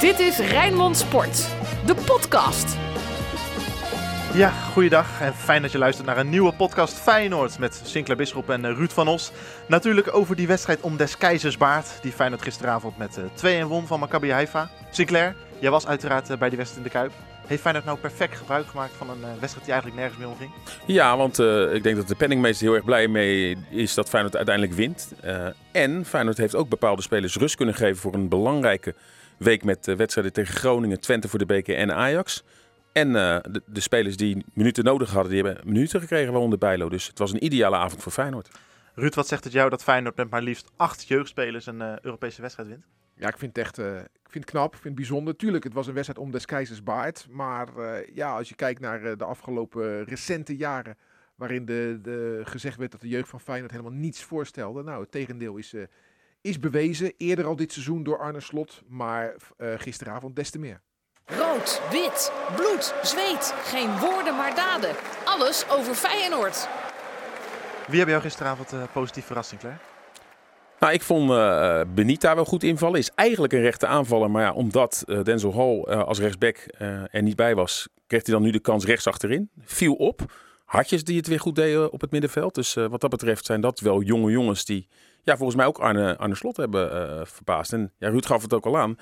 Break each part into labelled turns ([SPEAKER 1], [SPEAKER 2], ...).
[SPEAKER 1] Dit is Rijnmond Sport, de podcast.
[SPEAKER 2] Ja, goeiedag en fijn dat je luistert naar een nieuwe podcast Feyenoord met Sinclair Bisschop en eh, Ruud van Os. Natuurlijk over die wedstrijd om des keizers baard, die Feyenoord gisteravond met 2-1 won van Maccabi Haifa. Sinclair, jij was uiteraard eh, bij die wedstrijd in de Kuip. Heeft Feyenoord nou perfect gebruik gemaakt van een eh, wedstrijd die eigenlijk nergens meer om ging?
[SPEAKER 3] Ja, want uh, ik denk dat de penningmeester heel erg blij mee is dat Feyenoord uiteindelijk wint. Uh, en Feyenoord heeft ook bepaalde spelers rust kunnen geven voor een belangrijke week met uh, wedstrijden tegen Groningen, Twente voor de beker en Ajax. En de, de, spelers die minuten nodig hadden, die hebben minuten gekregen, waaronder Bijlo. Dus het was een ideale avond voor Feyenoord.
[SPEAKER 2] Ruud, wat zegt het jou dat Feyenoord met maar liefst acht jeugdspelers een Europese wedstrijd wint?
[SPEAKER 4] Ja, ik vind het echt uh, ik vind het knap, ik vind het bijzonder. Tuurlijk, het was een wedstrijd om des keizers baard. Maar uh, ja, als je kijkt naar uh, de afgelopen recente jaren... waarin de, de, gezegd werd dat de jeugd van Feyenoord helemaal niets voorstelde. Nou, het tegendeel is, is bewezen. Eerder al dit seizoen door Arne Slot, maar gisteravond des te meer.
[SPEAKER 1] Rood, wit, bloed, zweet. Geen woorden maar daden. Alles over Feyenoord.
[SPEAKER 2] Wie hebben jou gisteravond positief verrast, Claire?
[SPEAKER 3] Nou, ik vond uh, Benita wel goed invallen. Is eigenlijk een rechte aanvaller. Maar ja, omdat uh, Denzel Hall uh, als rechtsback er niet bij was, kreeg hij dan nu de kans rechts achterin. Viel op. Hartjes die het weer goed deden op het middenveld. Dus wat dat betreft zijn dat wel jonge jongens die ja, volgens mij ook Arne, Arne Slot hebben verbaasd. En ja, Ruud gaf het ook al aan.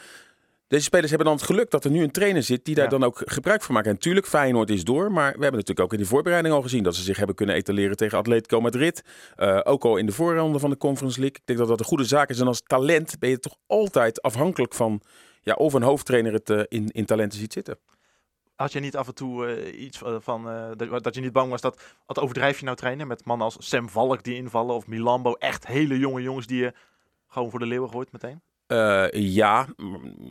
[SPEAKER 3] Deze spelers hebben dan het geluk dat er nu een trainer zit die daar ja. dan ook gebruik van maakt. En natuurlijk, Feyenoord is door. Maar we hebben natuurlijk ook in de voorbereiding al gezien dat ze zich hebben kunnen etaleren tegen Atletico Madrid. Uh, ook al in de voorronde van de Conference League. Ik denk dat dat een goede zaak is. En als talent ben je toch altijd afhankelijk van ja, of een hoofdtrainer het uh, in, in talenten ziet zitten.
[SPEAKER 2] Had je niet af en toe uh, iets van dat, dat, je niet bang was dat wat overdrijf je nou trainen met mannen als Sam Valk die invallen of Milambo, echt hele jonge jongens die je gewoon voor de leeuwen gooit meteen?
[SPEAKER 3] Ja,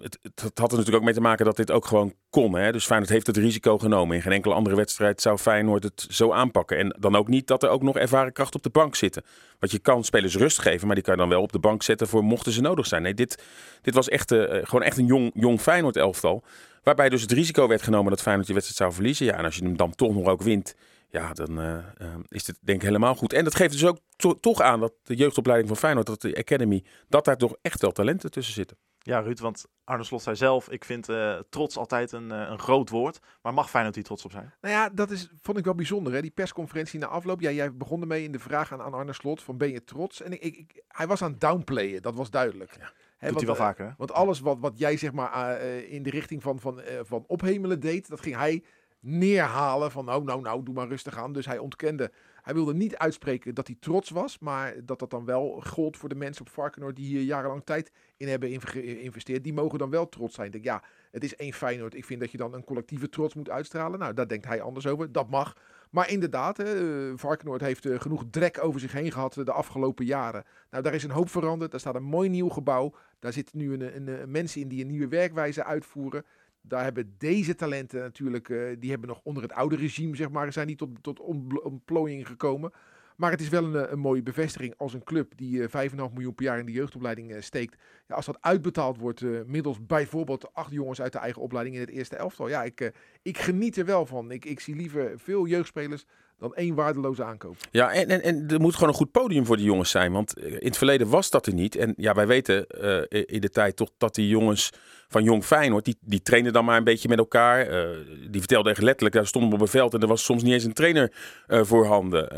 [SPEAKER 3] het, het, had er natuurlijk ook mee te maken dat dit ook gewoon kon. Hè? Dus Feyenoord heeft het risico genomen. In geen enkele andere wedstrijd zou Feyenoord het zo aanpakken. En dan ook niet dat er ook nog ervaren kracht op de bank zitten. Want je kan spelers rust geven, maar die kan je dan wel op de bank zetten voor mochten ze nodig zijn. Nee, dit, dit was echt, gewoon echt een jong, jong Feyenoord elftal. Waarbij dus het risico werd genomen dat Feyenoord je wedstrijd zou verliezen. Ja, en als je hem dan toch nog ook wint, ja, dan uh, uh, is dit denk ik helemaal goed. En dat geeft dus ook to toch aan dat de jeugdopleiding van Feyenoord, dat de Academy, dat daar toch echt wel talenten tussen zitten.
[SPEAKER 2] Ja, Ruud, want Arne Slot zei zelf, ik vind uh, trots altijd een, een groot woord. Maar mag Feyenoord hier trots op zijn?
[SPEAKER 4] Nou ja, dat is, vond ik wel bijzonder. Hè? Die persconferentie na afloop. Ja, jij begon ermee in de vraag aan, aan Arne Slot van ben je trots? En ik, ik, hij was aan het downplayen, dat was duidelijk.
[SPEAKER 2] Ja. He, Doet want, hij wel vaker. Hè?
[SPEAKER 4] Want alles wat, wat jij zeg maar uh, in de richting van, van, uh, van ophemelen deed, dat ging hij neerhalen van nou, nou, nou, doe maar rustig aan. Dus hij ontkende, hij wilde niet uitspreken dat hij trots was, maar dat dat dan wel gold voor de mensen op Varkenoord die hier jarenlang tijd in hebben geïnvesteerd. Die mogen dan wel trots zijn. Ik denk, ja, het is één Feyenoord. Ik vind dat je dan een collectieve trots moet uitstralen. Nou, daar denkt hij anders over. Dat mag. Maar inderdaad, hè, Varkenoord heeft uh, genoeg drek over zich heen gehad de afgelopen jaren. Nou, daar is een hoop veranderd. Daar staat een mooi nieuw gebouw. Daar zitten nu een, een, mensen in die een nieuwe werkwijze uitvoeren daar hebben deze talenten natuurlijk, die hebben nog onder het oude regime, zeg maar, zijn die tot, tot ontplooiing gekomen. Maar het is wel een, eh, een mooie bevestiging als een club die uh, 5,5 miljoen per jaar in de jeugdopleiding uh, steekt. Ja, als dat uitbetaald wordt middels bijvoorbeeld acht jongens uit de eigen opleiding in het eerste elftal. Ja, ik, ik geniet er wel van. Ik, ik zie liever veel jeugdspelers dan één waardeloze aankoop.
[SPEAKER 3] Ja, en, en, en er moet gewoon een goed podium voor die jongens zijn. Want in het verleden was dat er niet. En ja, wij weten uh, in de tijd toch dat die jongens van Jong Feyenoord, die, die trainen dan maar een beetje met elkaar. Uh, die vertelden echt letterlijk, daar stonden op een veld en er was soms niet eens een trainer uh, voorhanden.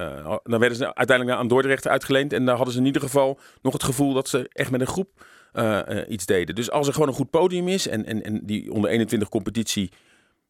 [SPEAKER 3] dan werden ze uiteindelijk aan Dordrecht uitgeleend en daar hadden ze in ieder geval nog het gevoel dat ze echt met een groep iets deden. Dus als er gewoon een goed podium is en, en, en die onder 21 competitie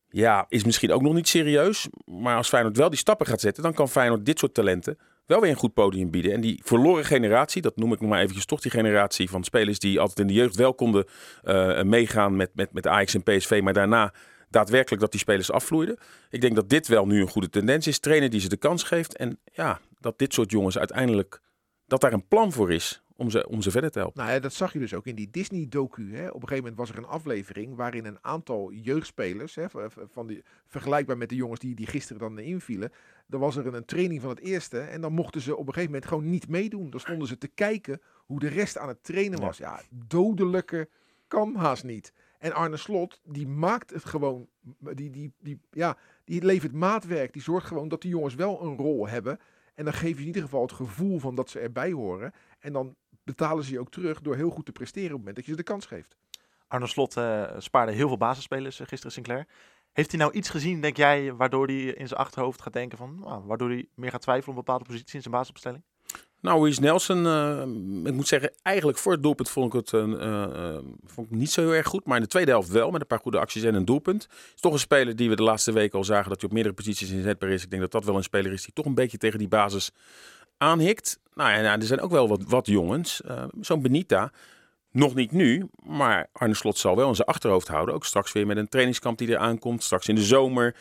[SPEAKER 3] ja, is misschien ook nog niet serieus. Maar als Feyenoord wel die stappen gaat zetten, dan kan Feyenoord dit soort talenten wel weer een goed podium bieden. En die verloren generatie, dat noem ik nog maar eventjes toch die generatie van spelers die altijd in de jeugd wel konden uh, meegaan met, met, met Ajax en PSV, maar daarna daadwerkelijk dat die spelers afvloeiden. Ik denk dat dit wel nu een goede tendens is. Trainer die ze de kans geeft. En ja, dat dit soort jongens uiteindelijk, dat daar een plan voor is om ze, om ze verder te helpen.
[SPEAKER 4] Nou ja, dat zag je dus ook in die Disney-docu. Op een gegeven moment was er een aflevering waarin een aantal jeugdspelers, hè, van die, vergelijkbaar met de jongens die, die gisteren dan invielen, dan was er een training van het eerste en dan mochten ze op een gegeven moment gewoon niet meedoen. Dan stonden ze te kijken hoe de rest aan het trainen was. Ja, dodelijke kan haast niet. En Arne Slot, die maakt het gewoon, die, die, die, ja, die levert maatwerk. Die zorgt gewoon dat die jongens wel een rol hebben. En dan geef je in ieder geval het gevoel van dat ze erbij horen. En dan betalen ze je ook terug door heel goed te presteren op het moment dat je ze de kans geeft.
[SPEAKER 2] Arne Slot uh, spaarde heel veel basisspelers gisteren Sinclair. Heeft hij nou iets gezien, denk jij, waardoor hij in zijn achterhoofd gaat denken van, nou, waardoor hij meer gaat twijfelen op een bepaalde positie in zijn basisopstelling?
[SPEAKER 3] Nou, Reece Nelson, uh, ik moet zeggen, eigenlijk voor het doelpunt vond ik het uh, uh, vond ik niet zo heel erg goed. Maar in de tweede helft wel, met een paar goede acties en een doelpunt. is toch een speler die we de laatste weken al zagen dat hij op meerdere posities inzetbaar is. Ik denk dat dat wel een speler is die toch een beetje tegen die basis aanhikt. Nou ja, nou, er zijn ook wel wat, wat jongens. Zo'n Benita, nog niet nu, maar Arne Slot zal wel in zijn achterhoofd houden. Ook straks weer met een trainingskamp die eraan komt, straks in de zomer.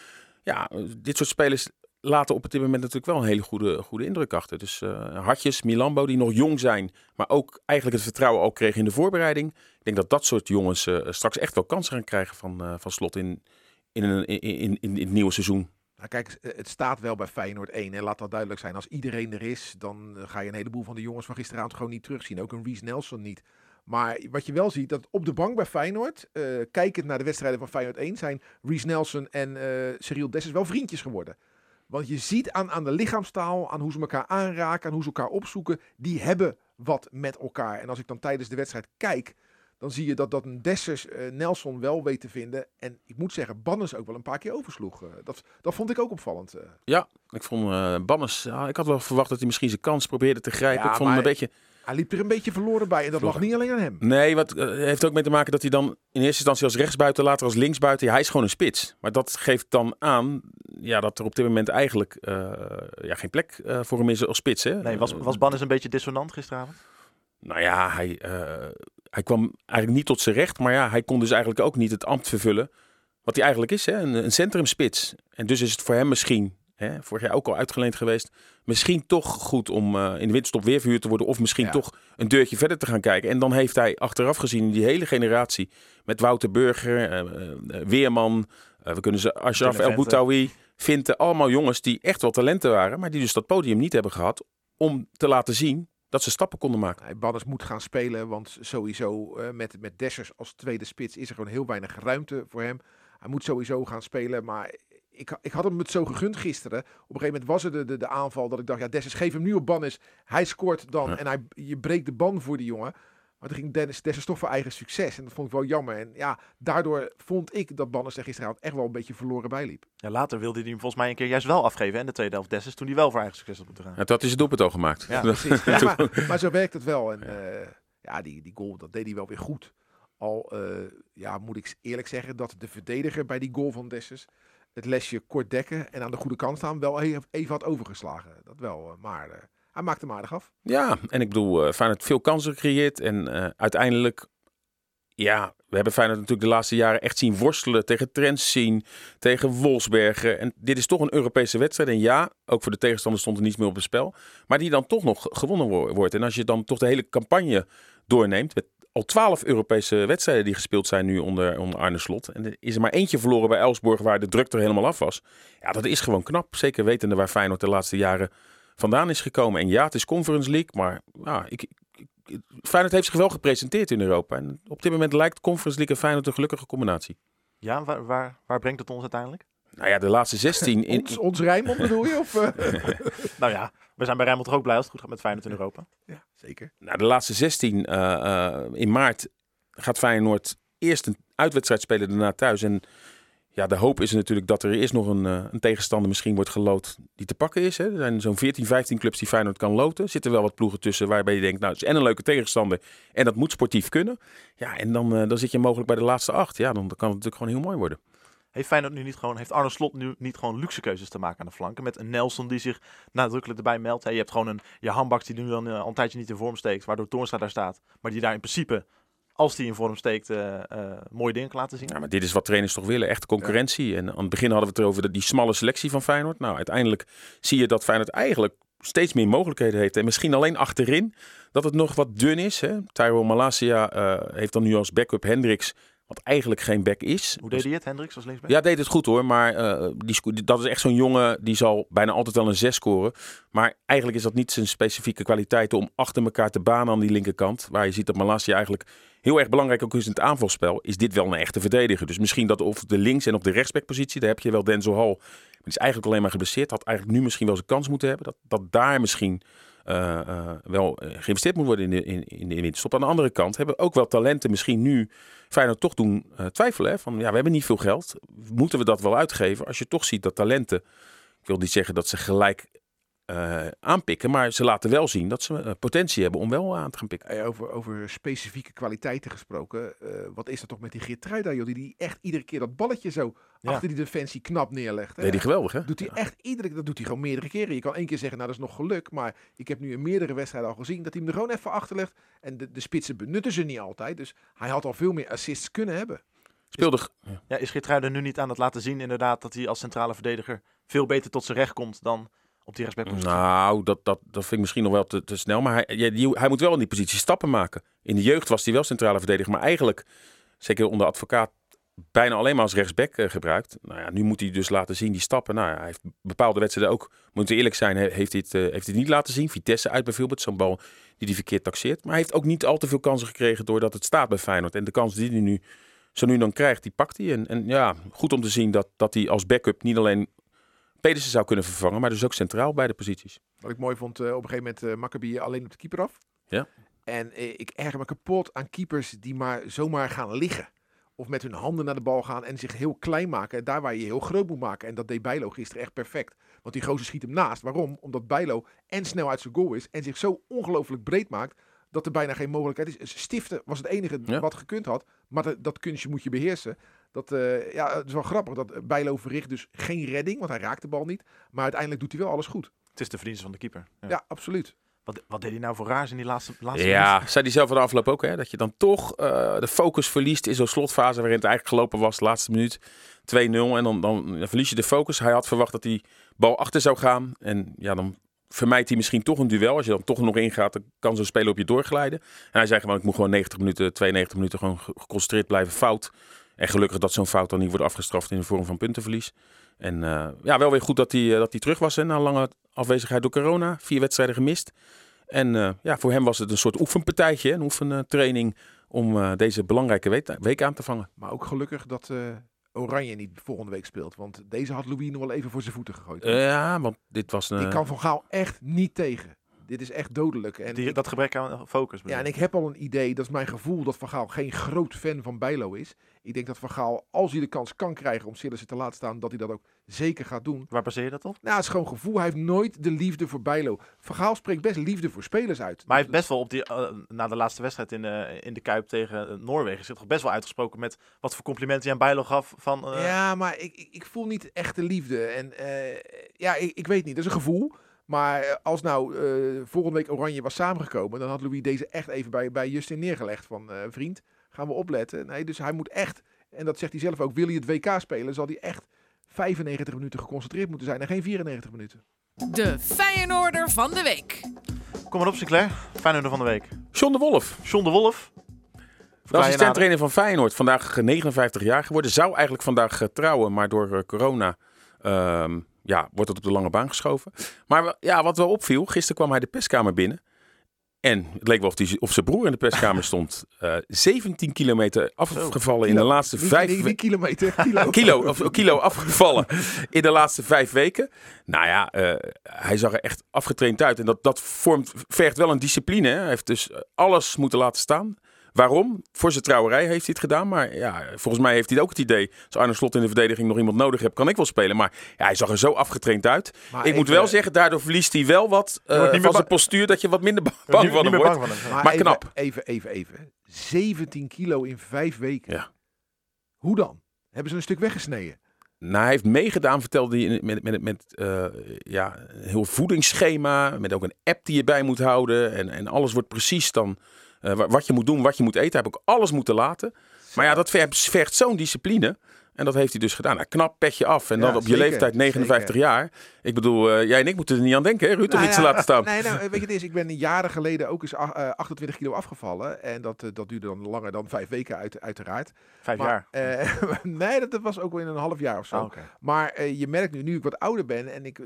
[SPEAKER 3] Ja, dit soort spelers laten op dit moment natuurlijk wel een hele goede, goede indruk achter. Dus uh, Hartjes, Milambo, die nog jong zijn, maar ook eigenlijk het vertrouwen ook kregen in de voorbereiding. Ik denk dat dat soort jongens uh, straks echt wel kansen gaan krijgen van, van slot in, in, een, in, in, het nieuwe seizoen.
[SPEAKER 4] Nou, kijk, het staat wel bij Feyenoord 1. En laat dat duidelijk zijn. Als iedereen er is, dan ga je een heleboel van de jongens van gisteravond gewoon niet terugzien. Ook een Reese Nelson niet. Maar wat je wel ziet, dat op de bank bij Feyenoord, uh, kijkend naar de wedstrijden van Feyenoord 1, zijn Reese Nelson en uh, Cyril Dessers wel vriendjes geworden. Want je ziet aan, aan de lichaamstaal, aan hoe ze elkaar aanraken, aan hoe ze elkaar opzoeken, die hebben wat met elkaar. En als ik dan tijdens de wedstrijd kijk, dan zie je dat, dat een Dessers uh, Nelson wel weet te vinden. En ik moet zeggen, Bannes ook wel een paar keer oversloeg. Uh, dat, dat vond ik ook opvallend. Uh.
[SPEAKER 3] Ja, ik vond uh, Bannes, ja, ik had wel verwacht dat hij misschien zijn kans probeerde te grijpen. Ja, ik vond hem een beetje...
[SPEAKER 4] Hij liep er een beetje verloren bij en dat lag niet alleen aan hem.
[SPEAKER 3] Nee, wat heeft ook mee te maken dat hij dan in eerste instantie als rechtsbuiten, later als linksbuiten, hij is gewoon een spits. Maar dat geeft dan aan ja, dat er op dit moment eigenlijk ja, geen plek voor hem is als spits. Hè?
[SPEAKER 2] Nee, was, was Bannes een beetje dissonant gisteravond?
[SPEAKER 3] Nou ja, hij, hij kwam eigenlijk niet tot zijn recht. Maar ja, hij kon dus eigenlijk ook niet het ambt vervullen. Wat hij eigenlijk is, hè? Een, een centrumspits. En dus is het voor hem misschien, hè, vorig jaar ook al uitgeleend geweest, misschien toch goed om uh, in de winterstop weer verhuurd te worden. Of misschien ja. toch een deurtje verder te gaan kijken. En dan heeft hij achteraf gezien die hele generatie met Wouter Burger, uh, uh, Weerman, we kunnen ze Ashraf El Boutaoui vinden. Allemaal jongens die echt wel talenten waren, maar die dus dat podium niet hebben gehad om te laten zien dat ze stappen konden maken.
[SPEAKER 4] Badders moet gaan spelen, want sowieso uh, met, met Dessers als tweede spits is er gewoon heel weinig ruimte voor hem. Hij moet sowieso gaan spelen, maar ik, ik had hem het zo gegund gisteren. Op een gegeven moment was er de, de, de aanval dat ik dacht, ja Dessers geef hem nu op Bannis. Hij scoort dan ja. en hij, je breekt de ban voor die jongen. Maar toen ging Dennis Dessers toch voor eigen succes. En dat vond ik wel jammer. En ja, daardoor vond ik dat Bannes er gisteravond echt wel een beetje verloren bij liep.
[SPEAKER 2] Ja, later wilde hij hem volgens mij een keer juist wel afgeven. En de tweede helft Dessers, toen hij wel voor eigen succes had moeten gaan.
[SPEAKER 3] Ja, dat is het doelpunt al gemaakt.
[SPEAKER 4] Ja, precies. Ja, maar, maar, zo werkt het wel. En ja, uh, ja die, die goal, dat deed hij wel weer goed. Al, uh, ja, moet ik eerlijk zeggen dat de verdediger bij die goal van Dessers het lesje kort dekken en aan de goede kant staan wel even had overgeslagen. Dat wel, maar... Hij maakt hem af.
[SPEAKER 3] Ja, en ik bedoel, uh, Feyenoord veel kansen gecreëerd. En uh, uiteindelijk, ja, we hebben Feyenoord natuurlijk de laatste jaren echt zien worstelen tegen Trends zien, tegen Wolfsbergen. En dit is toch een Europese wedstrijd. En ja, ook voor de tegenstander stond er niets meer op het spel. Maar die dan toch nog gewonnen wo wordt. En als je dan toch de hele campagne doorneemt, met al twaalf Europese wedstrijden die gespeeld zijn nu onder, onder Arne Slot. En er is er maar eentje verloren bij Elsborg waar de druk er helemaal af was. Ja, dat is gewoon knap. Zeker wetende waar Feyenoord de laatste jaren vandaan is gekomen. En ja, het is Conference League, maar ja, ik, ik, Feyenoord heeft zich wel gepresenteerd in Europa. En op dit moment lijkt Conference League en Feyenoord een gelukkige combinatie.
[SPEAKER 2] Ja, waar, waar, waar brengt het ons uiteindelijk?
[SPEAKER 3] Nou ja, de laatste 16...
[SPEAKER 4] In... ons, ons Rijnmond bedoel je? Of, uh...
[SPEAKER 2] nou ja, we zijn bij Rijnmond ook blij als het goed gaat met Feyenoord in Europa.
[SPEAKER 4] Ja, zeker.
[SPEAKER 3] Nou, de laatste 16 uh, uh, in maart gaat Feyenoord eerst een uitwedstrijd spelen, daarna thuis. En ja, de hoop is natuurlijk dat er eerst nog een, uh, een tegenstander misschien wordt gelood die te pakken is. Hè. Er zijn zo'n 14, 15 clubs die Feyenoord kan loten. Zitten wel wat ploegen tussen waarbij je denkt, nou, het is en een leuke tegenstander en dat moet sportief kunnen. Ja, en dan, uh, dan zit je mogelijk bij de laatste acht. Ja, dan, kan het natuurlijk gewoon heel mooi worden.
[SPEAKER 2] Heeft Feyenoord nu niet gewoon, heeft Arne Slot nu niet gewoon luxe keuzes te maken aan de flanken? Met een Nelson die zich nadrukkelijk erbij meldt. Hey, je hebt gewoon een je handbaks die nu dan uh, al een tijdje niet in vorm steekt, waardoor Toornstra daar staat. Maar die daar in principe als die in vorm steekt, uh, uh, mooie dingen kan laten zien.
[SPEAKER 3] Ja, maar dit is wat trainers toch willen, echte concurrentie. Ja. En aan het begin hadden we het erover die smalle selectie van Feyenoord. Nou, uiteindelijk zie je dat Feyenoord eigenlijk steeds meer mogelijkheden heeft. En misschien alleen achterin dat het nog wat dun is. Hè? Tyro Malasia uh, heeft dan nu als backup Hendricks wat eigenlijk geen back is.
[SPEAKER 2] Hoe deed hij het, Hendricks, als linksback?
[SPEAKER 3] Ja, deed het goed hoor. Maar uh, die, dat is echt zo'n jongen, die zal bijna altijd wel een 6 scoren. Maar eigenlijk is dat niet zijn specifieke kwaliteiten om achter elkaar te banen aan die linkerkant. Waar je ziet dat Malasia eigenlijk heel erg belangrijk ook is in het aanvalspel. Is dit wel een echte verdediger. Dus misschien dat of de links- en op de rechtsbackpositie, daar heb je wel Denzel Hall. Die is eigenlijk alleen maar geblesseerd. Had eigenlijk nu misschien wel zijn kans moeten hebben. Dat, dat daar misschien eh, eh, wel eh, geïnvesteerd moet worden in de, in, in de winterstop. Aan de andere kant hebben ook wel talenten misschien nu Feyenoord toch doen twijfelen. Hè? Van ja, we hebben niet veel geld. Moeten we dat wel uitgeven? Als je toch ziet dat talenten, ik wil niet zeggen dat ze gelijk eh, aanpikken, maar ze laten wel zien dat ze eh, potentie hebben om wel aan te gaan pikken.
[SPEAKER 4] Over, over specifieke kwaliteiten gesproken. eh, wat is er toch met die Geertruida, joh? Die, die echt iedere keer dat balletje zo
[SPEAKER 2] Ja.
[SPEAKER 4] achter die defensie knap neerlegt. hè?
[SPEAKER 3] Deed hij geweldig, hè?
[SPEAKER 4] Doet hij echt iedere dat doet hij gewoon meerdere keren. Je kan één keer zeggen, nou dat is nog geluk. Maar ik heb nu in meerdere wedstrijden al gezien dat hij hem er gewoon even achter legt. En de, de spitsen benutten ze niet altijd. Dus hij had al veel meer assists kunnen hebben.
[SPEAKER 3] Speelde, g-
[SPEAKER 2] Ja, is nu niet aan het laten zien inderdaad dat hij als centrale verdediger veel beter tot zijn recht komt dan op die rechtsbackpositie?
[SPEAKER 3] Nou, dat, dat, dat vind ik misschien nog wel te, te snel. Maar hij, hij moet wel in die positie stappen maken. In de jeugd was hij wel centrale verdediger. Maar eigenlijk, zeker onder advocaat, bijna alleen maar als rechtsback eh, gebruikt. Nou ja, nu moet hij dus laten zien die stappen. Nou ja, hij heeft bepaalde wedstrijden ook, moeten eerlijk zijn, he- heeft hij eh, heeft hij niet laten zien. Vitesse uit bijvoorbeeld, zo'n bal die hij verkeerd taxeert. Maar hij heeft ook niet al te veel kansen gekregen doordat het staat bij Feyenoord. En de kans die hij nu zo nu dan krijgt, die pakt hij. En, en ja, goed om te zien dat, dat hij als backup niet alleen Pedersen zou kunnen vervangen, maar dus ook centraal bij de posities.
[SPEAKER 4] Wat ik mooi vond, eh, op een gegeven moment uh, Maccabi alleen op de keeper af.
[SPEAKER 3] Ja.
[SPEAKER 4] En eh, ik erger me kapot aan keepers die maar zomaar gaan liggen. Of met hun handen naar de bal gaan en zich heel klein maken. Daar waar je je heel groot moet maken. En dat deed Bijlo gisteren echt perfect. Want die gozer schiet hem naast. Waarom? Omdat Bijlo en snel uit zijn goal is. En zich zo ongelooflijk breed maakt. Dat er bijna geen mogelijkheid is. Stiften was het enige
[SPEAKER 3] Ja.
[SPEAKER 4] wat gekund had. Maar dat, dat kunstje moet je beheersen. Dat, eh, ja, het is wel grappig dat Bijlo verricht dus geen redding. Want hij raakt de bal niet. Maar uiteindelijk doet hij wel alles goed.
[SPEAKER 2] Het is de verdienste van de keeper. Ja.
[SPEAKER 4] Ja, absoluut.
[SPEAKER 2] Wat, wat deed hij nou voor raars in die laatste, laatste
[SPEAKER 3] Ja,
[SPEAKER 2] minuut?
[SPEAKER 3] zei hij zelf van de afloop ook, hè? Dat je dan toch eh, de focus verliest in zo'n slotfase waarin het eigenlijk gelopen was, de laatste minuut 2-0. En dan, dan verlies je de focus. Hij had verwacht dat die bal achter zou gaan. En ja, dan vermijdt hij misschien toch een duel. Als je dan toch nog ingaat, dan kan zo'n speler op je doorglijden. En hij zei gewoon, ik moet gewoon 90 minuten, 92 minuten gewoon ge- geconcentreerd blijven fout. En gelukkig dat zo'n fout dan niet wordt afgestraft in de vorm van puntenverlies. En eh, ja, wel weer goed dat hij, eh, dat hij terug was hè, na lange afwezigheid door corona. Vier wedstrijden gemist. En eh, ja, voor hem was het een soort oefenpartijtje, een oefentraining om eh, deze belangrijke week, week aan te vangen.
[SPEAKER 4] Maar ook gelukkig dat eh, Oranje niet volgende week speelt. Want deze had Louis nog wel even voor zijn voeten gegooid.
[SPEAKER 3] Ja, want dit was een...
[SPEAKER 4] ik kan Van Gaal echt niet tegen. Dit is echt dodelijk. En
[SPEAKER 2] Die,
[SPEAKER 4] ik-
[SPEAKER 2] dat gebrek aan focus. bedoel
[SPEAKER 4] ja, en ik heb al een idee, dat is mijn gevoel, dat Van Gaal geen groot fan van Bijlo is. Ik denk dat Van Gaal, als hij de kans kan krijgen om Sillissen te laten staan, dat hij dat ook zeker gaat doen.
[SPEAKER 2] Waar baseer je dat op?
[SPEAKER 4] Nou, het is gewoon gevoel. Hij heeft nooit de liefde voor Bijlo. Van Gaal spreekt best liefde voor spelers uit.
[SPEAKER 2] Maar hij heeft best wel op die, eh, na de laatste wedstrijd in de, in de Kuip tegen eh, Noorwegen, zich toch best wel uitgesproken met wat voor complimenten hij aan Bijlo gaf. Van, eh,
[SPEAKER 4] Ja, maar ik, ik, voel niet echt de liefde. En eh, ja, ik, ik weet niet. Dat is een gevoel. Maar eh, als nou eh, volgende week Oranje was samengekomen, dan had Louis deze echt even bij, bij Justin neergelegd. Van eh, vriend, gaan we opletten. Nee, dus hij moet echt, en dat zegt hij zelf ook, wil hij het WK spelen, zal hij echt 95 minuten geconcentreerd moeten zijn en geen 94 minuten.
[SPEAKER 1] De Feyenoorder van de week.
[SPEAKER 2] Kom maar op, Sinclair. Feyenoorder van de week.
[SPEAKER 3] John de Wolf,
[SPEAKER 2] John de Wolf.
[SPEAKER 3] de assistent-trainer van Feyenoord. Vandaag eh, 59 jaar geworden. Zou eigenlijk vandaag eh, trouwen, maar door eh, corona ehm, ja, wordt het op de lange baan geschoven. Maar ja, wat wel opviel, gisteren kwam hij de perskamer binnen. En het leek wel of, die, of zijn broer in de perskamer stond. Eh 17 kilometer afgevallen in de laatste
[SPEAKER 4] Niet-
[SPEAKER 3] vijf
[SPEAKER 4] kilometer, kilo.
[SPEAKER 3] kilo, of, kilo afgevallen in de laatste vijf weken. Nou ja, eh, hij zag er echt afgetraind uit. En dat, dat vormt, vergt wel een discipline. Hè. Hij heeft dus alles moeten laten staan. Waarom? Voor zijn trouwerij heeft hij het gedaan. Maar ja, volgens mij heeft hij ook het idee... als Arne Slot in de verdediging nog iemand nodig heeft... kan ik wel spelen. Maar ja, hij zag er zo afgetraind uit.
[SPEAKER 4] Maar
[SPEAKER 3] ik moet wel zeggen, daardoor verliest hij wel wat eh,
[SPEAKER 2] meer
[SPEAKER 3] van zijn postuur... dat je wat minder bang van hem wordt.
[SPEAKER 2] bang van hem.
[SPEAKER 4] Maar,
[SPEAKER 3] Maar
[SPEAKER 4] even,
[SPEAKER 3] knap.
[SPEAKER 4] Even, even, even. 17 kilo in vijf weken.
[SPEAKER 3] Ja.
[SPEAKER 4] Hoe dan? Hebben ze een stuk weggesneden?
[SPEAKER 3] Nou, hij heeft meegedaan, vertelde hij, met, met, met eh, ja, een heel voedingsschema. Met ook een app die je bij moet houden. En, en alles wordt precies dan eh, wa- wat je moet doen, wat je moet eten. Heeft ook alles moeten laten. Maar ja, dat vergt zo'n discipline. En dat heeft hij dus gedaan. Nou, knap petje af. En
[SPEAKER 4] Ja,
[SPEAKER 3] dan op je leeftijd 59
[SPEAKER 4] zeker.
[SPEAKER 3] jaar. Ik bedoel, eh, jij en ik moeten er niet aan denken, hè, Ruud, om
[SPEAKER 4] Nou
[SPEAKER 3] iets te laten staan.
[SPEAKER 4] Nee, nou, weet je, het is, ik ben jaren geleden ook eens a- eh, 28 kilo afgevallen. En dat, eh, dat duurde dan langer dan vijf weken uit, uiteraard.
[SPEAKER 2] Vijf
[SPEAKER 4] Maar,
[SPEAKER 2] jaar.
[SPEAKER 4] eh, nee, dat, dat was ook wel in een half jaar of zo.
[SPEAKER 2] Ah.
[SPEAKER 4] Maar eh, je merkt nu, nu ik wat ouder ben en ik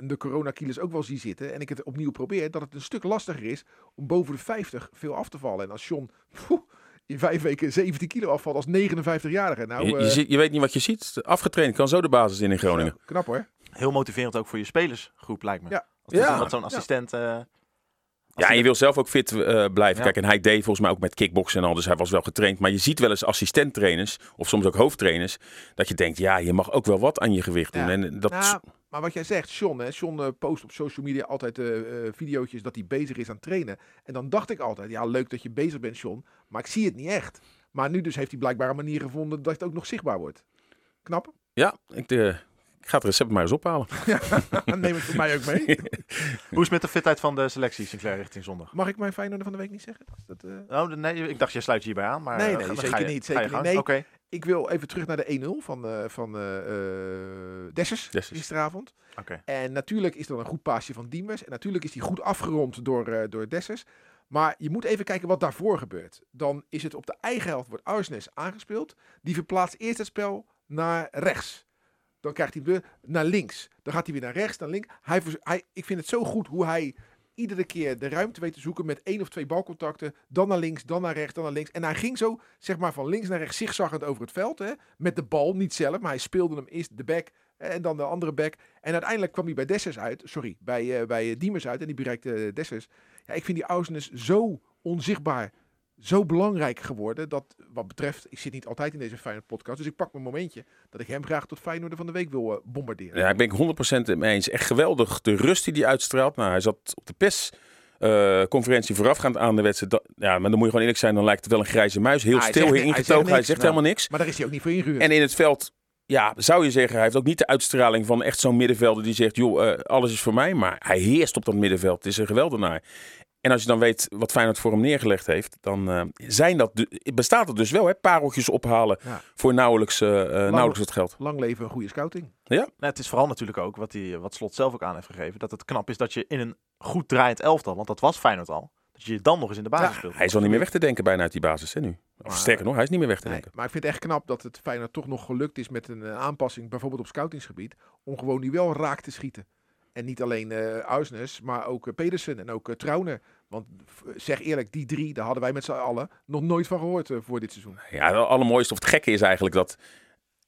[SPEAKER 4] de coronakilo's ook wel zie zitten en ik het opnieuw probeer, dat het een stuk lastiger is om boven de 50 veel af te vallen. En als John poeh, in vijf weken 17 kilo afvalt als 59-jarige. Nou,
[SPEAKER 3] je, je,
[SPEAKER 4] eh,
[SPEAKER 3] ziet- je weet niet wat je ziet. Afgetraind kan zo de basis in in Groningen.
[SPEAKER 4] knap hoor.
[SPEAKER 2] Heel motiverend ook voor je spelersgroep, lijkt me.
[SPEAKER 4] Ja.
[SPEAKER 2] Als te
[SPEAKER 3] Ja.
[SPEAKER 2] zo'n assistent eh,
[SPEAKER 3] Ja, en je wil zelf ook fit eh, blijven.
[SPEAKER 2] Ja.
[SPEAKER 3] Kijk, en hij deed volgens mij ook met kickboksen en al, dus hij was wel getraind. Maar je ziet wel eens assistenttrainers, of soms ook hoofdtrainers, dat je denkt, ja, je mag ook wel wat aan je gewicht doen.
[SPEAKER 4] Ja.
[SPEAKER 3] En dat,
[SPEAKER 4] Nou, maar wat jij zegt, John, hè, John eh, post op social media altijd eh, videootjes dat hij bezig is aan trainen. En dan dacht ik altijd, ja, leuk dat je bezig bent, John, maar ik zie het niet echt. Maar nu dus heeft hij blijkbaar een manier gevonden dat het ook nog zichtbaar wordt. Knap.
[SPEAKER 3] ja, ik, ik ga het recept maar eens ophalen.
[SPEAKER 4] Neem het voor mij ook mee.
[SPEAKER 2] Hoe is het met de fitheid van de selectie Sinclair richting zondag?
[SPEAKER 4] Mag ik mijn Feyenoord van de week niet zeggen? Dat, eh,
[SPEAKER 2] Oh, nee, ik dacht je sluit je hierbij aan, maar
[SPEAKER 4] Nee,
[SPEAKER 2] eh,
[SPEAKER 4] nee,
[SPEAKER 2] ga-
[SPEAKER 4] zeker
[SPEAKER 2] ga je-
[SPEAKER 4] niet,
[SPEAKER 2] ga je
[SPEAKER 4] zeker niet. Nee. Ik wil even terug naar de 1-0 van, eh van eh eh, Dessers,
[SPEAKER 3] Dessers.
[SPEAKER 4] gisteravond.
[SPEAKER 2] oké.
[SPEAKER 4] En natuurlijk is dat een goed paasje van Diemers. En natuurlijk is die goed afgerond door, eh door Dessers. Maar je moet even kijken wat daarvoor gebeurt. Dan is het op de eigen helft, wordt Arsnes aangespeeld. Die verplaatst eerst het spel naar rechts. Dan krijgt hij de naar links. Dan gaat hij weer naar rechts, naar links. Hij, hij, ik vind het zo goed hoe hij iedere keer de ruimte weet te zoeken met één of twee balcontacten. Dan naar links, dan naar rechts, dan naar links. En hij ging zo, zeg maar, van links naar rechts zigzaggend over het veld. Hè, met de bal, niet zelf, maar hij speelde hem eerst de back en dan de andere back. En uiteindelijk kwam hij bij Dessers uit, sorry, bij, eh bij eh, Diemers uit en die bereikte eh, Dessers. Ja, ik vind die Ausnes zo onzichtbaar, zo belangrijk geworden. Dat wat betreft, ik zit niet altijd in deze Feyenoord podcast, dus ik pak mijn momentje dat ik hem graag tot Feyenoord van de week wil eh, bombarderen.
[SPEAKER 3] Ja, ik ben ik 100% mee eens. Echt geweldig. De rust die hij uitstraalt. Nou, hij zat op de PES. eh, conferentie voorafgaand aan de wedstrijd. Dat- ja, maar dan moet je gewoon eerlijk zijn. Dan lijkt het wel een grijze muis. Heel
[SPEAKER 4] Ah,
[SPEAKER 3] stil, heel
[SPEAKER 4] ni- hij zegt
[SPEAKER 3] ingetogen. Hij zegt
[SPEAKER 2] Nou.
[SPEAKER 3] helemaal niks.
[SPEAKER 4] Maar daar is hij ook niet voor ingehuurd.
[SPEAKER 3] En in het veld, ja, zou je zeggen, hij heeft ook niet de uitstraling van echt zo'n middenvelder die zegt, joh, eh, alles is voor mij. Maar hij heerst op dat middenveld. Het is een geweldenaar. En als je dan weet wat Feyenoord voor hem neergelegd heeft, dan eh, zijn dat bestaat het dus wel, hè? Pareltjes ophalen
[SPEAKER 4] Ja.
[SPEAKER 3] voor nauwelijks, eh, eh, nauwelijks wat geld.
[SPEAKER 4] Lang leven een goede scouting.
[SPEAKER 2] Nou, het is vooral natuurlijk ook wat, die, wat Slot zelf ook aan heeft gegeven. Dat het knap is dat je in een goed draaiend elftal, want dat was Feyenoord al, dat je dan nog eens in de basis
[SPEAKER 4] Ja,
[SPEAKER 2] speelt.
[SPEAKER 3] Hij is al niet meer weg te denken bijna uit die basis, hè, nu. Of
[SPEAKER 4] Maar,
[SPEAKER 3] sterker nog, hij is niet meer weg te
[SPEAKER 4] Nee,
[SPEAKER 3] denken.
[SPEAKER 4] maar ik vind het echt knap dat het Feyenoord toch nog gelukt is met een aanpassing, bijvoorbeeld op scoutingsgebied, om gewoon die wel raak te schieten. En niet alleen eh Ausnes, maar ook Pedersen en ook eh, Trauner. Want zeg eerlijk, die drie, daar hadden wij met z'n allen nog nooit van gehoord eh, voor dit seizoen.
[SPEAKER 3] Ja, het allermooiste of het gekke is eigenlijk dat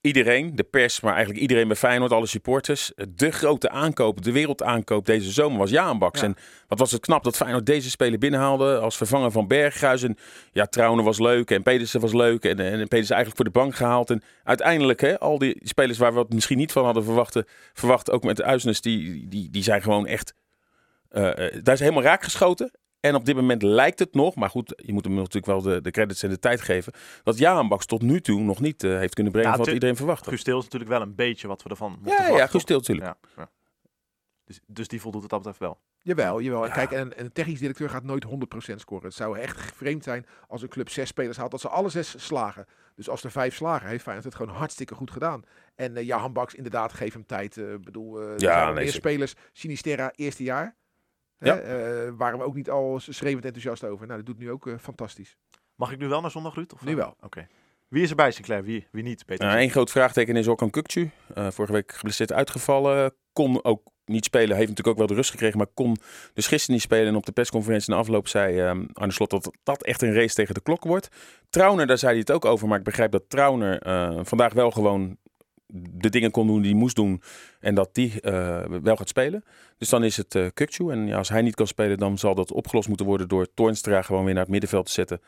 [SPEAKER 3] iedereen, de pers, maar eigenlijk iedereen bij Feyenoord, alle supporters, de grote aankoop, de wereldaankoop deze zomer was Jaan Baks.
[SPEAKER 4] Ja.
[SPEAKER 3] En wat was het knap dat Feyenoord deze speler binnenhaalde als vervanger van Berghuis. En ja, Trauner was leuk en Pedersen was leuk en, en Pedersen eigenlijk voor de bank gehaald. En uiteindelijk, hè, al die spelers waar we het misschien niet van hadden verwacht, verwacht ook met de Uisnes, die, die, die zijn gewoon echt, eh, eh, daar is helemaal raak geschoten. En op dit moment lijkt het nog, maar goed, je moet hem natuurlijk wel de, de credits en de tijd geven, dat Jaan Baks tot nu toe nog niet eh, heeft kunnen brengen
[SPEAKER 2] Ja,
[SPEAKER 3] wat iedereen verwacht.
[SPEAKER 2] Til is natuurlijk wel een beetje wat we ervan mochten
[SPEAKER 3] Ja, ja,
[SPEAKER 2] verwachten, toch?
[SPEAKER 3] Til natuurlijk.
[SPEAKER 2] Ja, ja. Dus, dus die voldoet het dat betreft wel.
[SPEAKER 4] Jawel, jawel. En
[SPEAKER 3] Ja.
[SPEAKER 4] Kijk, en een technisch directeur gaat nooit 100% scoren. Het zou echt vreemd zijn als een club zes spelers haalt, dat ze alle zes slagen. Dus als er vijf slagen, heeft Feyenoord het gewoon hartstikke goed gedaan. En eh Jahan Baks, inderdaad, geef hem tijd. eh, Ik bedoel, eh, er
[SPEAKER 3] Ja, nee,
[SPEAKER 4] meer
[SPEAKER 3] zeker.
[SPEAKER 4] spelers. Sinisterra, eerste jaar.
[SPEAKER 3] Ja.
[SPEAKER 4] Hè, eh, waren we ook niet al schreeuwend enthousiast over. Nou, dat doet nu ook eh, fantastisch.
[SPEAKER 2] Mag ik nu wel naar zondag, Ruud? Of,
[SPEAKER 4] Nu
[SPEAKER 2] eh,
[SPEAKER 4] wel.
[SPEAKER 2] Oké. Wie is erbij, Sinclair? Wie, wie niet? Beter
[SPEAKER 3] Nou, groot vraagteken is Orkan Kukcu. Eh, vorige week geblesseerd uitgevallen. Kon ook niet spelen. Heeft natuurlijk ook wel de rust gekregen. Maar kon dus gisteren niet spelen. En op de persconferentie na afloop zei ehm Arne Slot dat dat echt een race tegen de klok wordt. Trauner, daar zei hij het ook over. Maar ik begrijp dat Trauner eh, vandaag wel gewoon de dingen kon doen die hij moest doen. En dat die eh, wel gaat spelen. Dus dan is het Kukcu. En ja, als hij niet kan spelen, dan zal dat opgelost moeten worden door Toornstra gewoon weer naar het middenveld te zetten.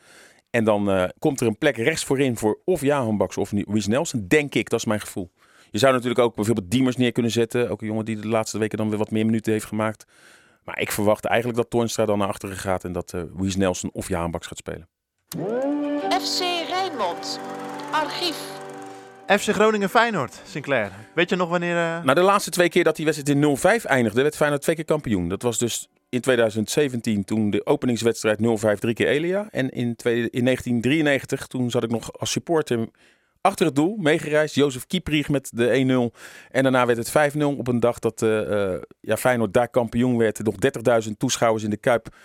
[SPEAKER 3] En dan eh, komt er een plek rechts voorin voor of Jahan Baks of Wies Nelson, denk ik. Dat is mijn gevoel. Je zou natuurlijk ook bijvoorbeeld Diemers neer kunnen zetten. Ook een jongen die de laatste weken dan weer wat meer minuten heeft gemaakt. Maar ik verwacht eigenlijk dat Toornstra dan naar achteren gaat en dat eh Wies Nelson of Jahan Baks gaat spelen.
[SPEAKER 5] FC Rijnmond. Archief.
[SPEAKER 2] FC Groningen Feyenoord, Sinclair. Weet je nog wanneer... eh,
[SPEAKER 3] Nou, de laatste twee keer dat die wedstrijd in 0-5 eindigde, werd Feyenoord twee keer kampioen. Dat was dus in 2017 toen de openingswedstrijd 0-5 drie keer Elia. En in, in 1993 toen zat ik nog als supporter achter het doel, meegereisd. Jozef Kieprich met de 1-0. En daarna werd het 5-0 op een dag dat eh, ja, Feyenoord daar kampioen werd. Nog 30.000 toeschouwers in de Kuip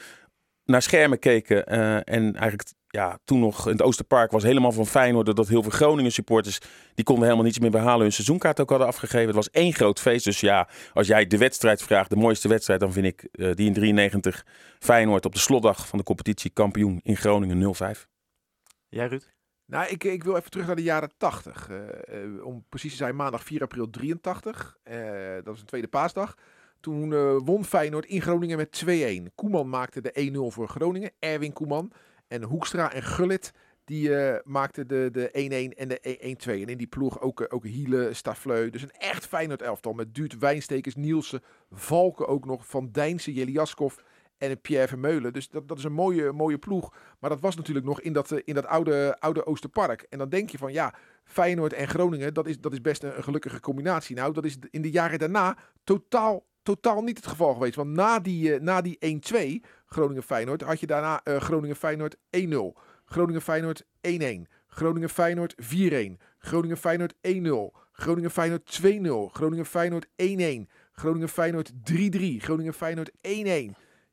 [SPEAKER 3] naar schermen keken. en eigenlijk ja, toen nog in het Oosterpark was helemaal van Feyenoord. Dat heel veel Groningen supporters, die konden helemaal niets meer behalen. Hun seizoenkaart ook hadden afgegeven. Het was één groot feest. Dus ja, als jij de wedstrijd vraagt, de mooiste wedstrijd, dan vind ik eh, die in 93 Feyenoord op de slotdag van de competitie kampioen in Groningen 0-5.
[SPEAKER 2] Jij, Ruud?
[SPEAKER 4] Nou, ik, ik wil even terug naar de jaren 80. Eh, eh, om precies te zijn, maandag 4 april 83. Eh, dat is een tweede paasdag. Toen eh, won Feyenoord in Groningen met 2-1. Koeman maakte de 1-0 voor Groningen. Erwin Koeman. En Hoekstra en Gullit die eh, maakten de, de 1-1 en de 1-2. En in die ploeg ook, eh, ook Hiele, Stafleu. Dus een echt Feyenoord elftal met Duut, Wijnstekers, Nielsen, Valken ook nog, Van Dijnsen, Jeliaskov en Pierre Vermeulen. Dus dat, dat is een mooie, mooie ploeg. Maar dat was natuurlijk nog in dat, eh, in dat oude, oude Oosterpark. En dan denk je van ja, Feyenoord en Groningen, dat is, dat is best een, gelukkige combinatie. Nou, dat is in de jaren daarna totaal, totaal niet het geval geweest. Want na die, na die 1-2, Groningen-Feyenoord, had je daarna uh, Groningen-Feyenoord 1-0. Groningen-Feyenoord 1-1. Groningen-Feyenoord 4-1. Groningen-Feyenoord 1-0. Groningen-Feyenoord 2-0. Groningen-Feyenoord 1-1. Groningen-Feyenoord 3-3. Groningen-Feyenoord 1-1.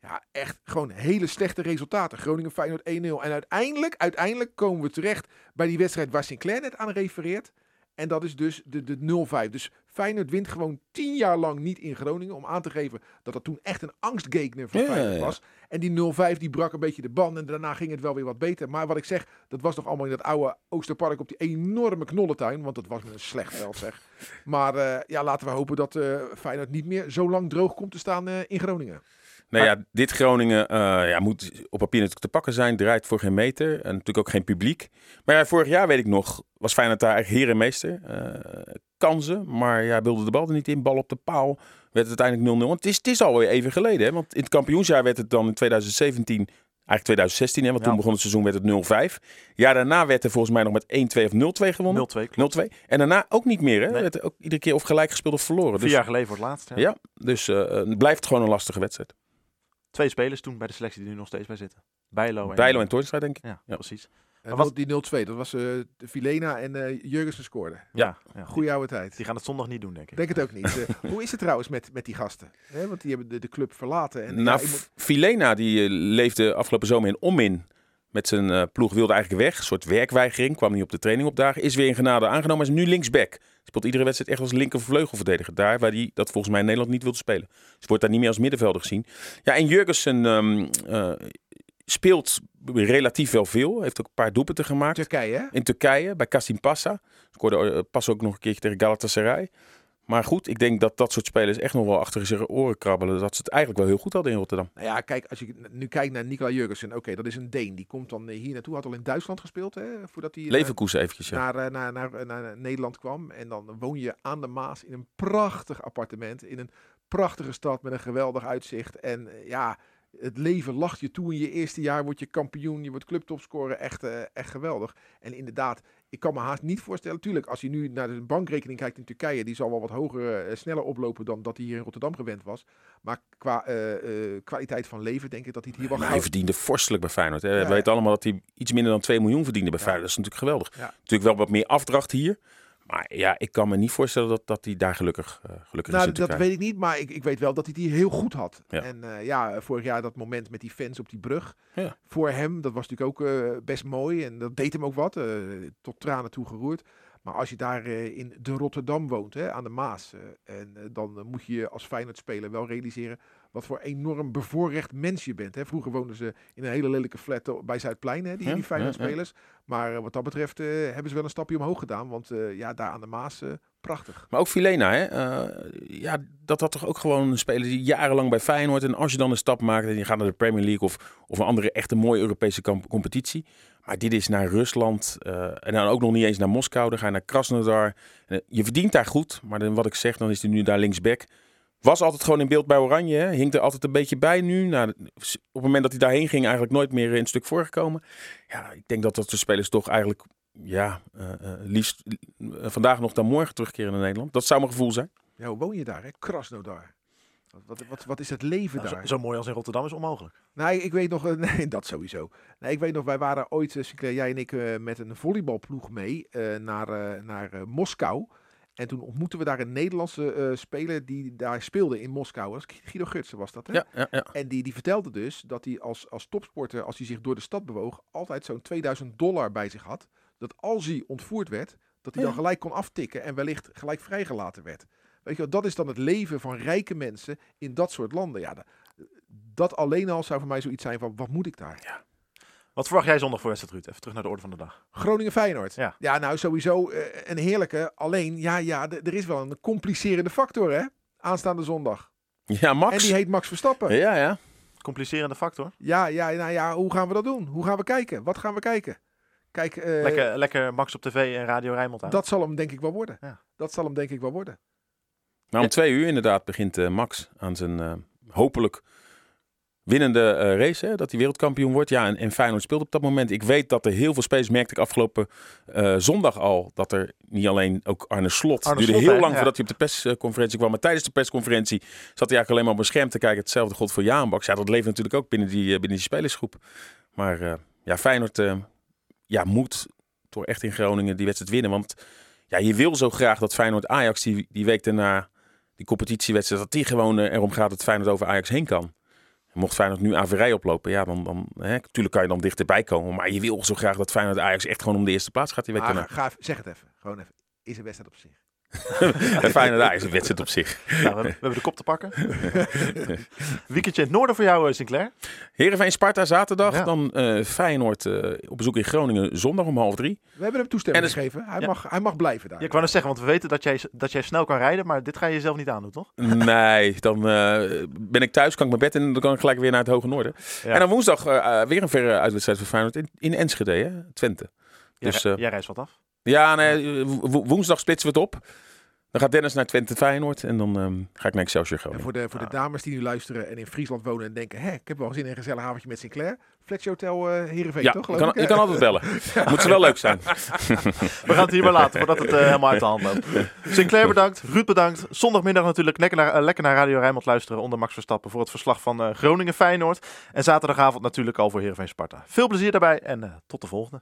[SPEAKER 4] Ja, echt gewoon hele slechte resultaten. Groningen-Feyenoord 1-0. En uiteindelijk, uiteindelijk komen we terecht bij die wedstrijd waar Sinclair net aan refereert. En dat is dus de, de 0-5. Dus Feyenoord wint gewoon tien jaar lang niet in Groningen. Om aan te geven dat dat toen echt een angstgekner voor
[SPEAKER 3] Ja,
[SPEAKER 4] Feyenoord
[SPEAKER 3] ja.
[SPEAKER 4] was. En die 0-5 die brak een beetje de band. En daarna ging het wel weer wat beter. Maar wat ik zeg, dat was nog allemaal in dat oude Oosterpark op die enorme knollentuin. Want dat was een slecht veld zeg. Maar eh, ja, laten we hopen dat eh Feyenoord niet meer zo lang droog komt te staan eh, in Groningen.
[SPEAKER 3] Nou ja, dit Groningen eh, ja, moet op papier natuurlijk te pakken zijn. Draait voor geen meter. En natuurlijk ook geen publiek. Maar ja, vorig jaar weet ik nog, was Feyenoord daar eigenlijk heer en meester. Eh, kansen, maar ja, wilde de bal er niet in. Bal op de paal. Werd het uiteindelijk 0-0. Want het is, het is alweer even geleden. Hè? Want in het kampioensjaar werd het dan in 2017... Eigenlijk 2016, hè, want
[SPEAKER 2] Ja.
[SPEAKER 3] toen begon het seizoen werd het 0-5. Ja, daarna werd er volgens mij nog met 1-2 of 0-2 gewonnen.
[SPEAKER 2] 0-2, klopt.
[SPEAKER 3] 0-2. En daarna ook niet meer. Hè?
[SPEAKER 2] Nee.
[SPEAKER 3] Werd er ook iedere keer of gelijk gespeeld of verloren.
[SPEAKER 2] Vier
[SPEAKER 3] Dus,
[SPEAKER 2] jaar geleden voor het laatst. Ja.
[SPEAKER 3] ja, dus eh, het blijft gewoon een lastige wedstrijd.
[SPEAKER 2] Twee spelers toen bij de selectie die nu nog steeds bij zitten. Bijlo en...
[SPEAKER 3] Bijlo en Toornstra, denk ik.
[SPEAKER 2] Ja,
[SPEAKER 3] Ja.
[SPEAKER 2] precies.
[SPEAKER 4] En
[SPEAKER 2] Maar wat-
[SPEAKER 4] die 0-2, dat was eh de Vilena en eh Jurgensen scoorden.
[SPEAKER 2] Ja, ja.
[SPEAKER 4] Goeie oude tijd.
[SPEAKER 2] Die gaan het zondag niet doen, denk ik.
[SPEAKER 4] Denk het ook niet. Eh, hoe is het trouwens met, met die gasten? Hè, want die hebben de, de club verlaten. En,
[SPEAKER 3] Nou,
[SPEAKER 4] ja, ik moet-
[SPEAKER 3] Filena die leefde afgelopen zomer in Ommin met zijn eh, ploeg, wilde eigenlijk weg. Een soort werkweigering, kwam niet op de training opdagen. Is weer in genade aangenomen, is nu linksback. Speelt iedere wedstrijd echt als linker vleugelverdediger. Daar waar hij dat volgens mij in Nederland niet wilde spelen. Dus wordt daar niet meer als middenvelder gezien. Ja, en Jurgensen ehm, eh, speelt relatief wel veel. Heeft ook een paar doelpunten gemaakt.
[SPEAKER 4] Turkije, hè?
[SPEAKER 3] In Turkije, bij Kasim Passa. Scoorde eh, pas ook nog een keertje tegen Galatasaray. Maar goed, ik denk dat dat soort spelers echt nog wel achter zijn oren krabbelen. Dat ze het eigenlijk wel heel goed hadden in Rotterdam.
[SPEAKER 4] Nou ja, kijk, als je nu kijkt naar Nicola Jurgensen. Oké, dat is een Deen. Die komt dan eh, hier naartoe. Had al in Duitsland gespeeld, hè? Voordat hij eh,
[SPEAKER 3] eventjes, ja.
[SPEAKER 4] naar, eh, naar, naar, naar Nederland kwam. En dan woon je aan de Maas in een prachtig appartement. In een prachtige stad met een geweldig uitzicht. En ja, het leven lacht je toe. In je eerste jaar word je kampioen. Je wordt clubtopscorer. Echt, eh, echt geweldig. En inderdaad, ik kan me haast niet voorstellen. Tuurlijk, als je nu naar de bankrekening kijkt in Turkije. Die zal wel wat hoger, eh, sneller oplopen dan dat hij hier in Rotterdam gewend was. Maar qua eh, kwaliteit van leven denk ik dat hij het hier wel
[SPEAKER 3] Maar
[SPEAKER 4] gauw-
[SPEAKER 3] hij verdiende vorstelijk bij Feyenoord. Hè.
[SPEAKER 4] Ja,
[SPEAKER 3] We weten allemaal dat hij iets minder dan 2 miljoen verdiende bij
[SPEAKER 4] Ja.
[SPEAKER 3] Feyenoord. Dat is natuurlijk geweldig.
[SPEAKER 4] Ja.
[SPEAKER 3] Natuurlijk wel wat meer afdracht hier. Maar ja, ik kan me niet voorstellen dat, dat hij daar gelukkig, eh, gelukkig
[SPEAKER 4] Nou,
[SPEAKER 3] is in
[SPEAKER 4] dat weet ik niet, maar ik, ik weet wel dat hij die heel goed had.
[SPEAKER 3] Ja.
[SPEAKER 4] En eh, ja, vorig jaar dat moment met die fans op die brug.
[SPEAKER 3] Ja.
[SPEAKER 4] Voor hem, dat was natuurlijk ook eh, best mooi. En dat deed hem ook wat, eh, tot tranen toe geroerd. Maar als je daar eh, in de Rotterdam woont, hè, aan de Maas. eh, en eh, dan eh, moet je je als Feyenoord speler wel realiseren wat voor enorm bevoorrecht mens je bent. Hè. Vroeger woonden ze in een hele lelijke flat bij Zuidplein, hè, die, die spelers. Maar eh, wat dat betreft eh, hebben ze wel een stapje omhoog gedaan. Want eh, ja, daar aan de Maas, prachtig.
[SPEAKER 3] Maar ook Filena, hè? ja, dat had toch ook gewoon een speler die jarenlang bij Feyenoord. En als je dan een stap maakt en je gaat naar de Premier League of, of een andere echte mooie Europese competitie. Maar dit is naar Rusland en dan ook nog niet eens naar Moskou. Dan ga je naar Krasnodar. Je verdient daar goed, maar dan, wat ik zeg, dan is hij nu daar linksback. Was altijd gewoon in beeld bij Oranje. Hè? Hing er altijd een beetje bij nu. Nou, op het moment dat hij daarheen ging, eigenlijk nooit meer in het stuk voorgekomen. Ja, ik denk dat dat soort spelers toch eigenlijk, ja, eh, eh, liefst eh, vandaag nog dan morgen terugkeren naar Nederland. Dat zou mijn gevoel zijn.
[SPEAKER 4] Ja, hoe woon je daar, hè? Krasnodar. Wat, wat, wat, wat is het leven
[SPEAKER 2] Nou,
[SPEAKER 4] daar?
[SPEAKER 2] zo mooi als in Rotterdam is onmogelijk.
[SPEAKER 4] Nee, ik weet nog, eh, nee, dat sowieso. Nee, ik weet nog, wij waren ooit, eh, Sinclair, jij en ik, eh, met een volleybalploeg mee eh, naar, eh, naar eh, Moskou. En toen ontmoetten we daar een Nederlandse eh, speler die daar speelde in Moskou. Dat was Guido Gutsen was dat, hè?
[SPEAKER 3] Ja, ja, ja.
[SPEAKER 4] En die, die vertelde dus dat hij als, als topsporter, als hij zich door de stad bewoog, altijd zo'n 2000 dollar bij zich had. Dat als hij ontvoerd werd, dat hij dan
[SPEAKER 3] Ja.
[SPEAKER 4] gelijk kon aftikken en wellicht gelijk vrijgelaten werd. Weet je wel, dat is dan het leven van rijke mensen in dat soort landen. Ja, da- dat alleen al zou voor mij zoiets zijn van, wat moet ik daar?
[SPEAKER 2] Wat verwacht jij zondag voor wedstrijd, Ruud? Even terug naar de orde van de dag.
[SPEAKER 4] Groningen-Feyenoord.
[SPEAKER 2] Ja.
[SPEAKER 4] nou sowieso eh, een heerlijke. Alleen, ja, ja, er is wel een complicerende factor, hè? Aanstaande zondag.
[SPEAKER 3] Ja,
[SPEAKER 4] En
[SPEAKER 3] Max.
[SPEAKER 4] die heet Max Verstappen.
[SPEAKER 3] Ja, ja.
[SPEAKER 2] Complicerende factor.
[SPEAKER 4] Ja, ja, nou ja, hoe gaan we dat doen? Hoe gaan we kijken? Wat gaan we kijken? Kijk, eh,
[SPEAKER 2] Lekker, lekker Max op tv en Radio Rijnmond aan.
[SPEAKER 4] dat zal hem denk ik wel worden.
[SPEAKER 2] Ja.
[SPEAKER 4] Dat zal hem denk ik wel worden.
[SPEAKER 3] Nou, om twee uur inderdaad begint eh, Max aan zijn eh, hopelijk winnende eh, race. Hè, dat hij wereldkampioen wordt. Ja, en, en Feyenoord speelt op dat moment. Ik weet dat er heel veel space, merkte ik afgelopen eh, zondag al, dat er niet alleen ook Arne Slot.
[SPEAKER 2] Arne
[SPEAKER 3] duurde
[SPEAKER 2] Slot,
[SPEAKER 3] heel
[SPEAKER 2] hè?
[SPEAKER 3] lang
[SPEAKER 2] Ja.
[SPEAKER 3] voordat hij op de persconferentie kwam. Maar tijdens de persconferentie zat hij eigenlijk alleen maar op een scherm te kijken. Hetzelfde god voor Jaanbaks. Ja, dat leeft natuurlijk ook binnen die, eh, binnen die spelersgroep. Maar ja, Feyenoord ja, moet toch echt in Groningen die wedstrijd winnen. Want ja, je wil zo graag dat Feyenoord Ajax die, die week daarna die competitiewedstrijd, dat die gewoon erom gaat dat Feyenoord over Ajax heen kan. Mocht Feyenoord nu averij oplopen, ja, dan, dan hè, natuurlijk kan je dan dichterbij komen. Maar je wil zo graag dat Feyenoord Ajax echt gewoon om de eerste plaats gaat die week
[SPEAKER 4] ga, even- zeg het even. Gewoon even. Is een wedstrijd op zich.
[SPEAKER 3] En Feyenoord Ajax is een wedstrijd op zich.
[SPEAKER 2] Nou, we, hebben- we hebben de kop te pakken. Weekendje in het noorden voor jou, eh, Sinclair.
[SPEAKER 3] Heerenveen Sparta zaterdag,
[SPEAKER 2] Ja.
[SPEAKER 3] dan eh, Feyenoord eh, op bezoek in Groningen zondag om half drie.
[SPEAKER 4] We hebben hem toestemming
[SPEAKER 3] En dus-
[SPEAKER 4] gegeven. Hij,
[SPEAKER 2] Ja.
[SPEAKER 4] mag, hij mag blijven daar.
[SPEAKER 2] Ja, ik wou net zeggen, want we weten dat jij, dat jij snel kan rijden, maar dit ga je jezelf niet aandoen, toch?
[SPEAKER 3] Nee, dan eh, ben ik thuis, kan ik mijn bed in en dan kan ik gelijk weer naar het Hoge Noorden.
[SPEAKER 2] Ja.
[SPEAKER 3] En dan woensdag weer een verre uitwedstrijd voor Feyenoord in, in Enschede, hè? Twente.
[SPEAKER 2] Jij,
[SPEAKER 3] Dus, eh,
[SPEAKER 2] jij reist wat af.
[SPEAKER 3] Ja, nee, wo- wo- woensdag splitsen we het op. Dan gaat Dennis naar Twente Feyenoord en dan ehm, ga ik naar Excelsior
[SPEAKER 4] En
[SPEAKER 3] Groningen.
[SPEAKER 4] voor de, voor de dames die nu luisteren en in Friesland wonen en denken... Hè, ik heb wel zin in een gezellig avondje met Sinclair. Flexje Hotel eh Heerenveen,
[SPEAKER 3] Ja,
[SPEAKER 4] toch?
[SPEAKER 3] je kan, je kan altijd bellen. Moet ze wel leuk zijn.
[SPEAKER 2] We gaan het hier maar laten, voordat het eh, helemaal uit de hand loopt. Sinclair bedankt, Ruud bedankt. Zondagmiddag natuurlijk lekker naar, eh, lekker naar Radio Rijnmond luisteren onder Max Verstappen voor het verslag van Groningen-Feyenoord. En zaterdagavond natuurlijk al voor Heerenveen Sparta. Veel plezier daarbij en tot de volgende.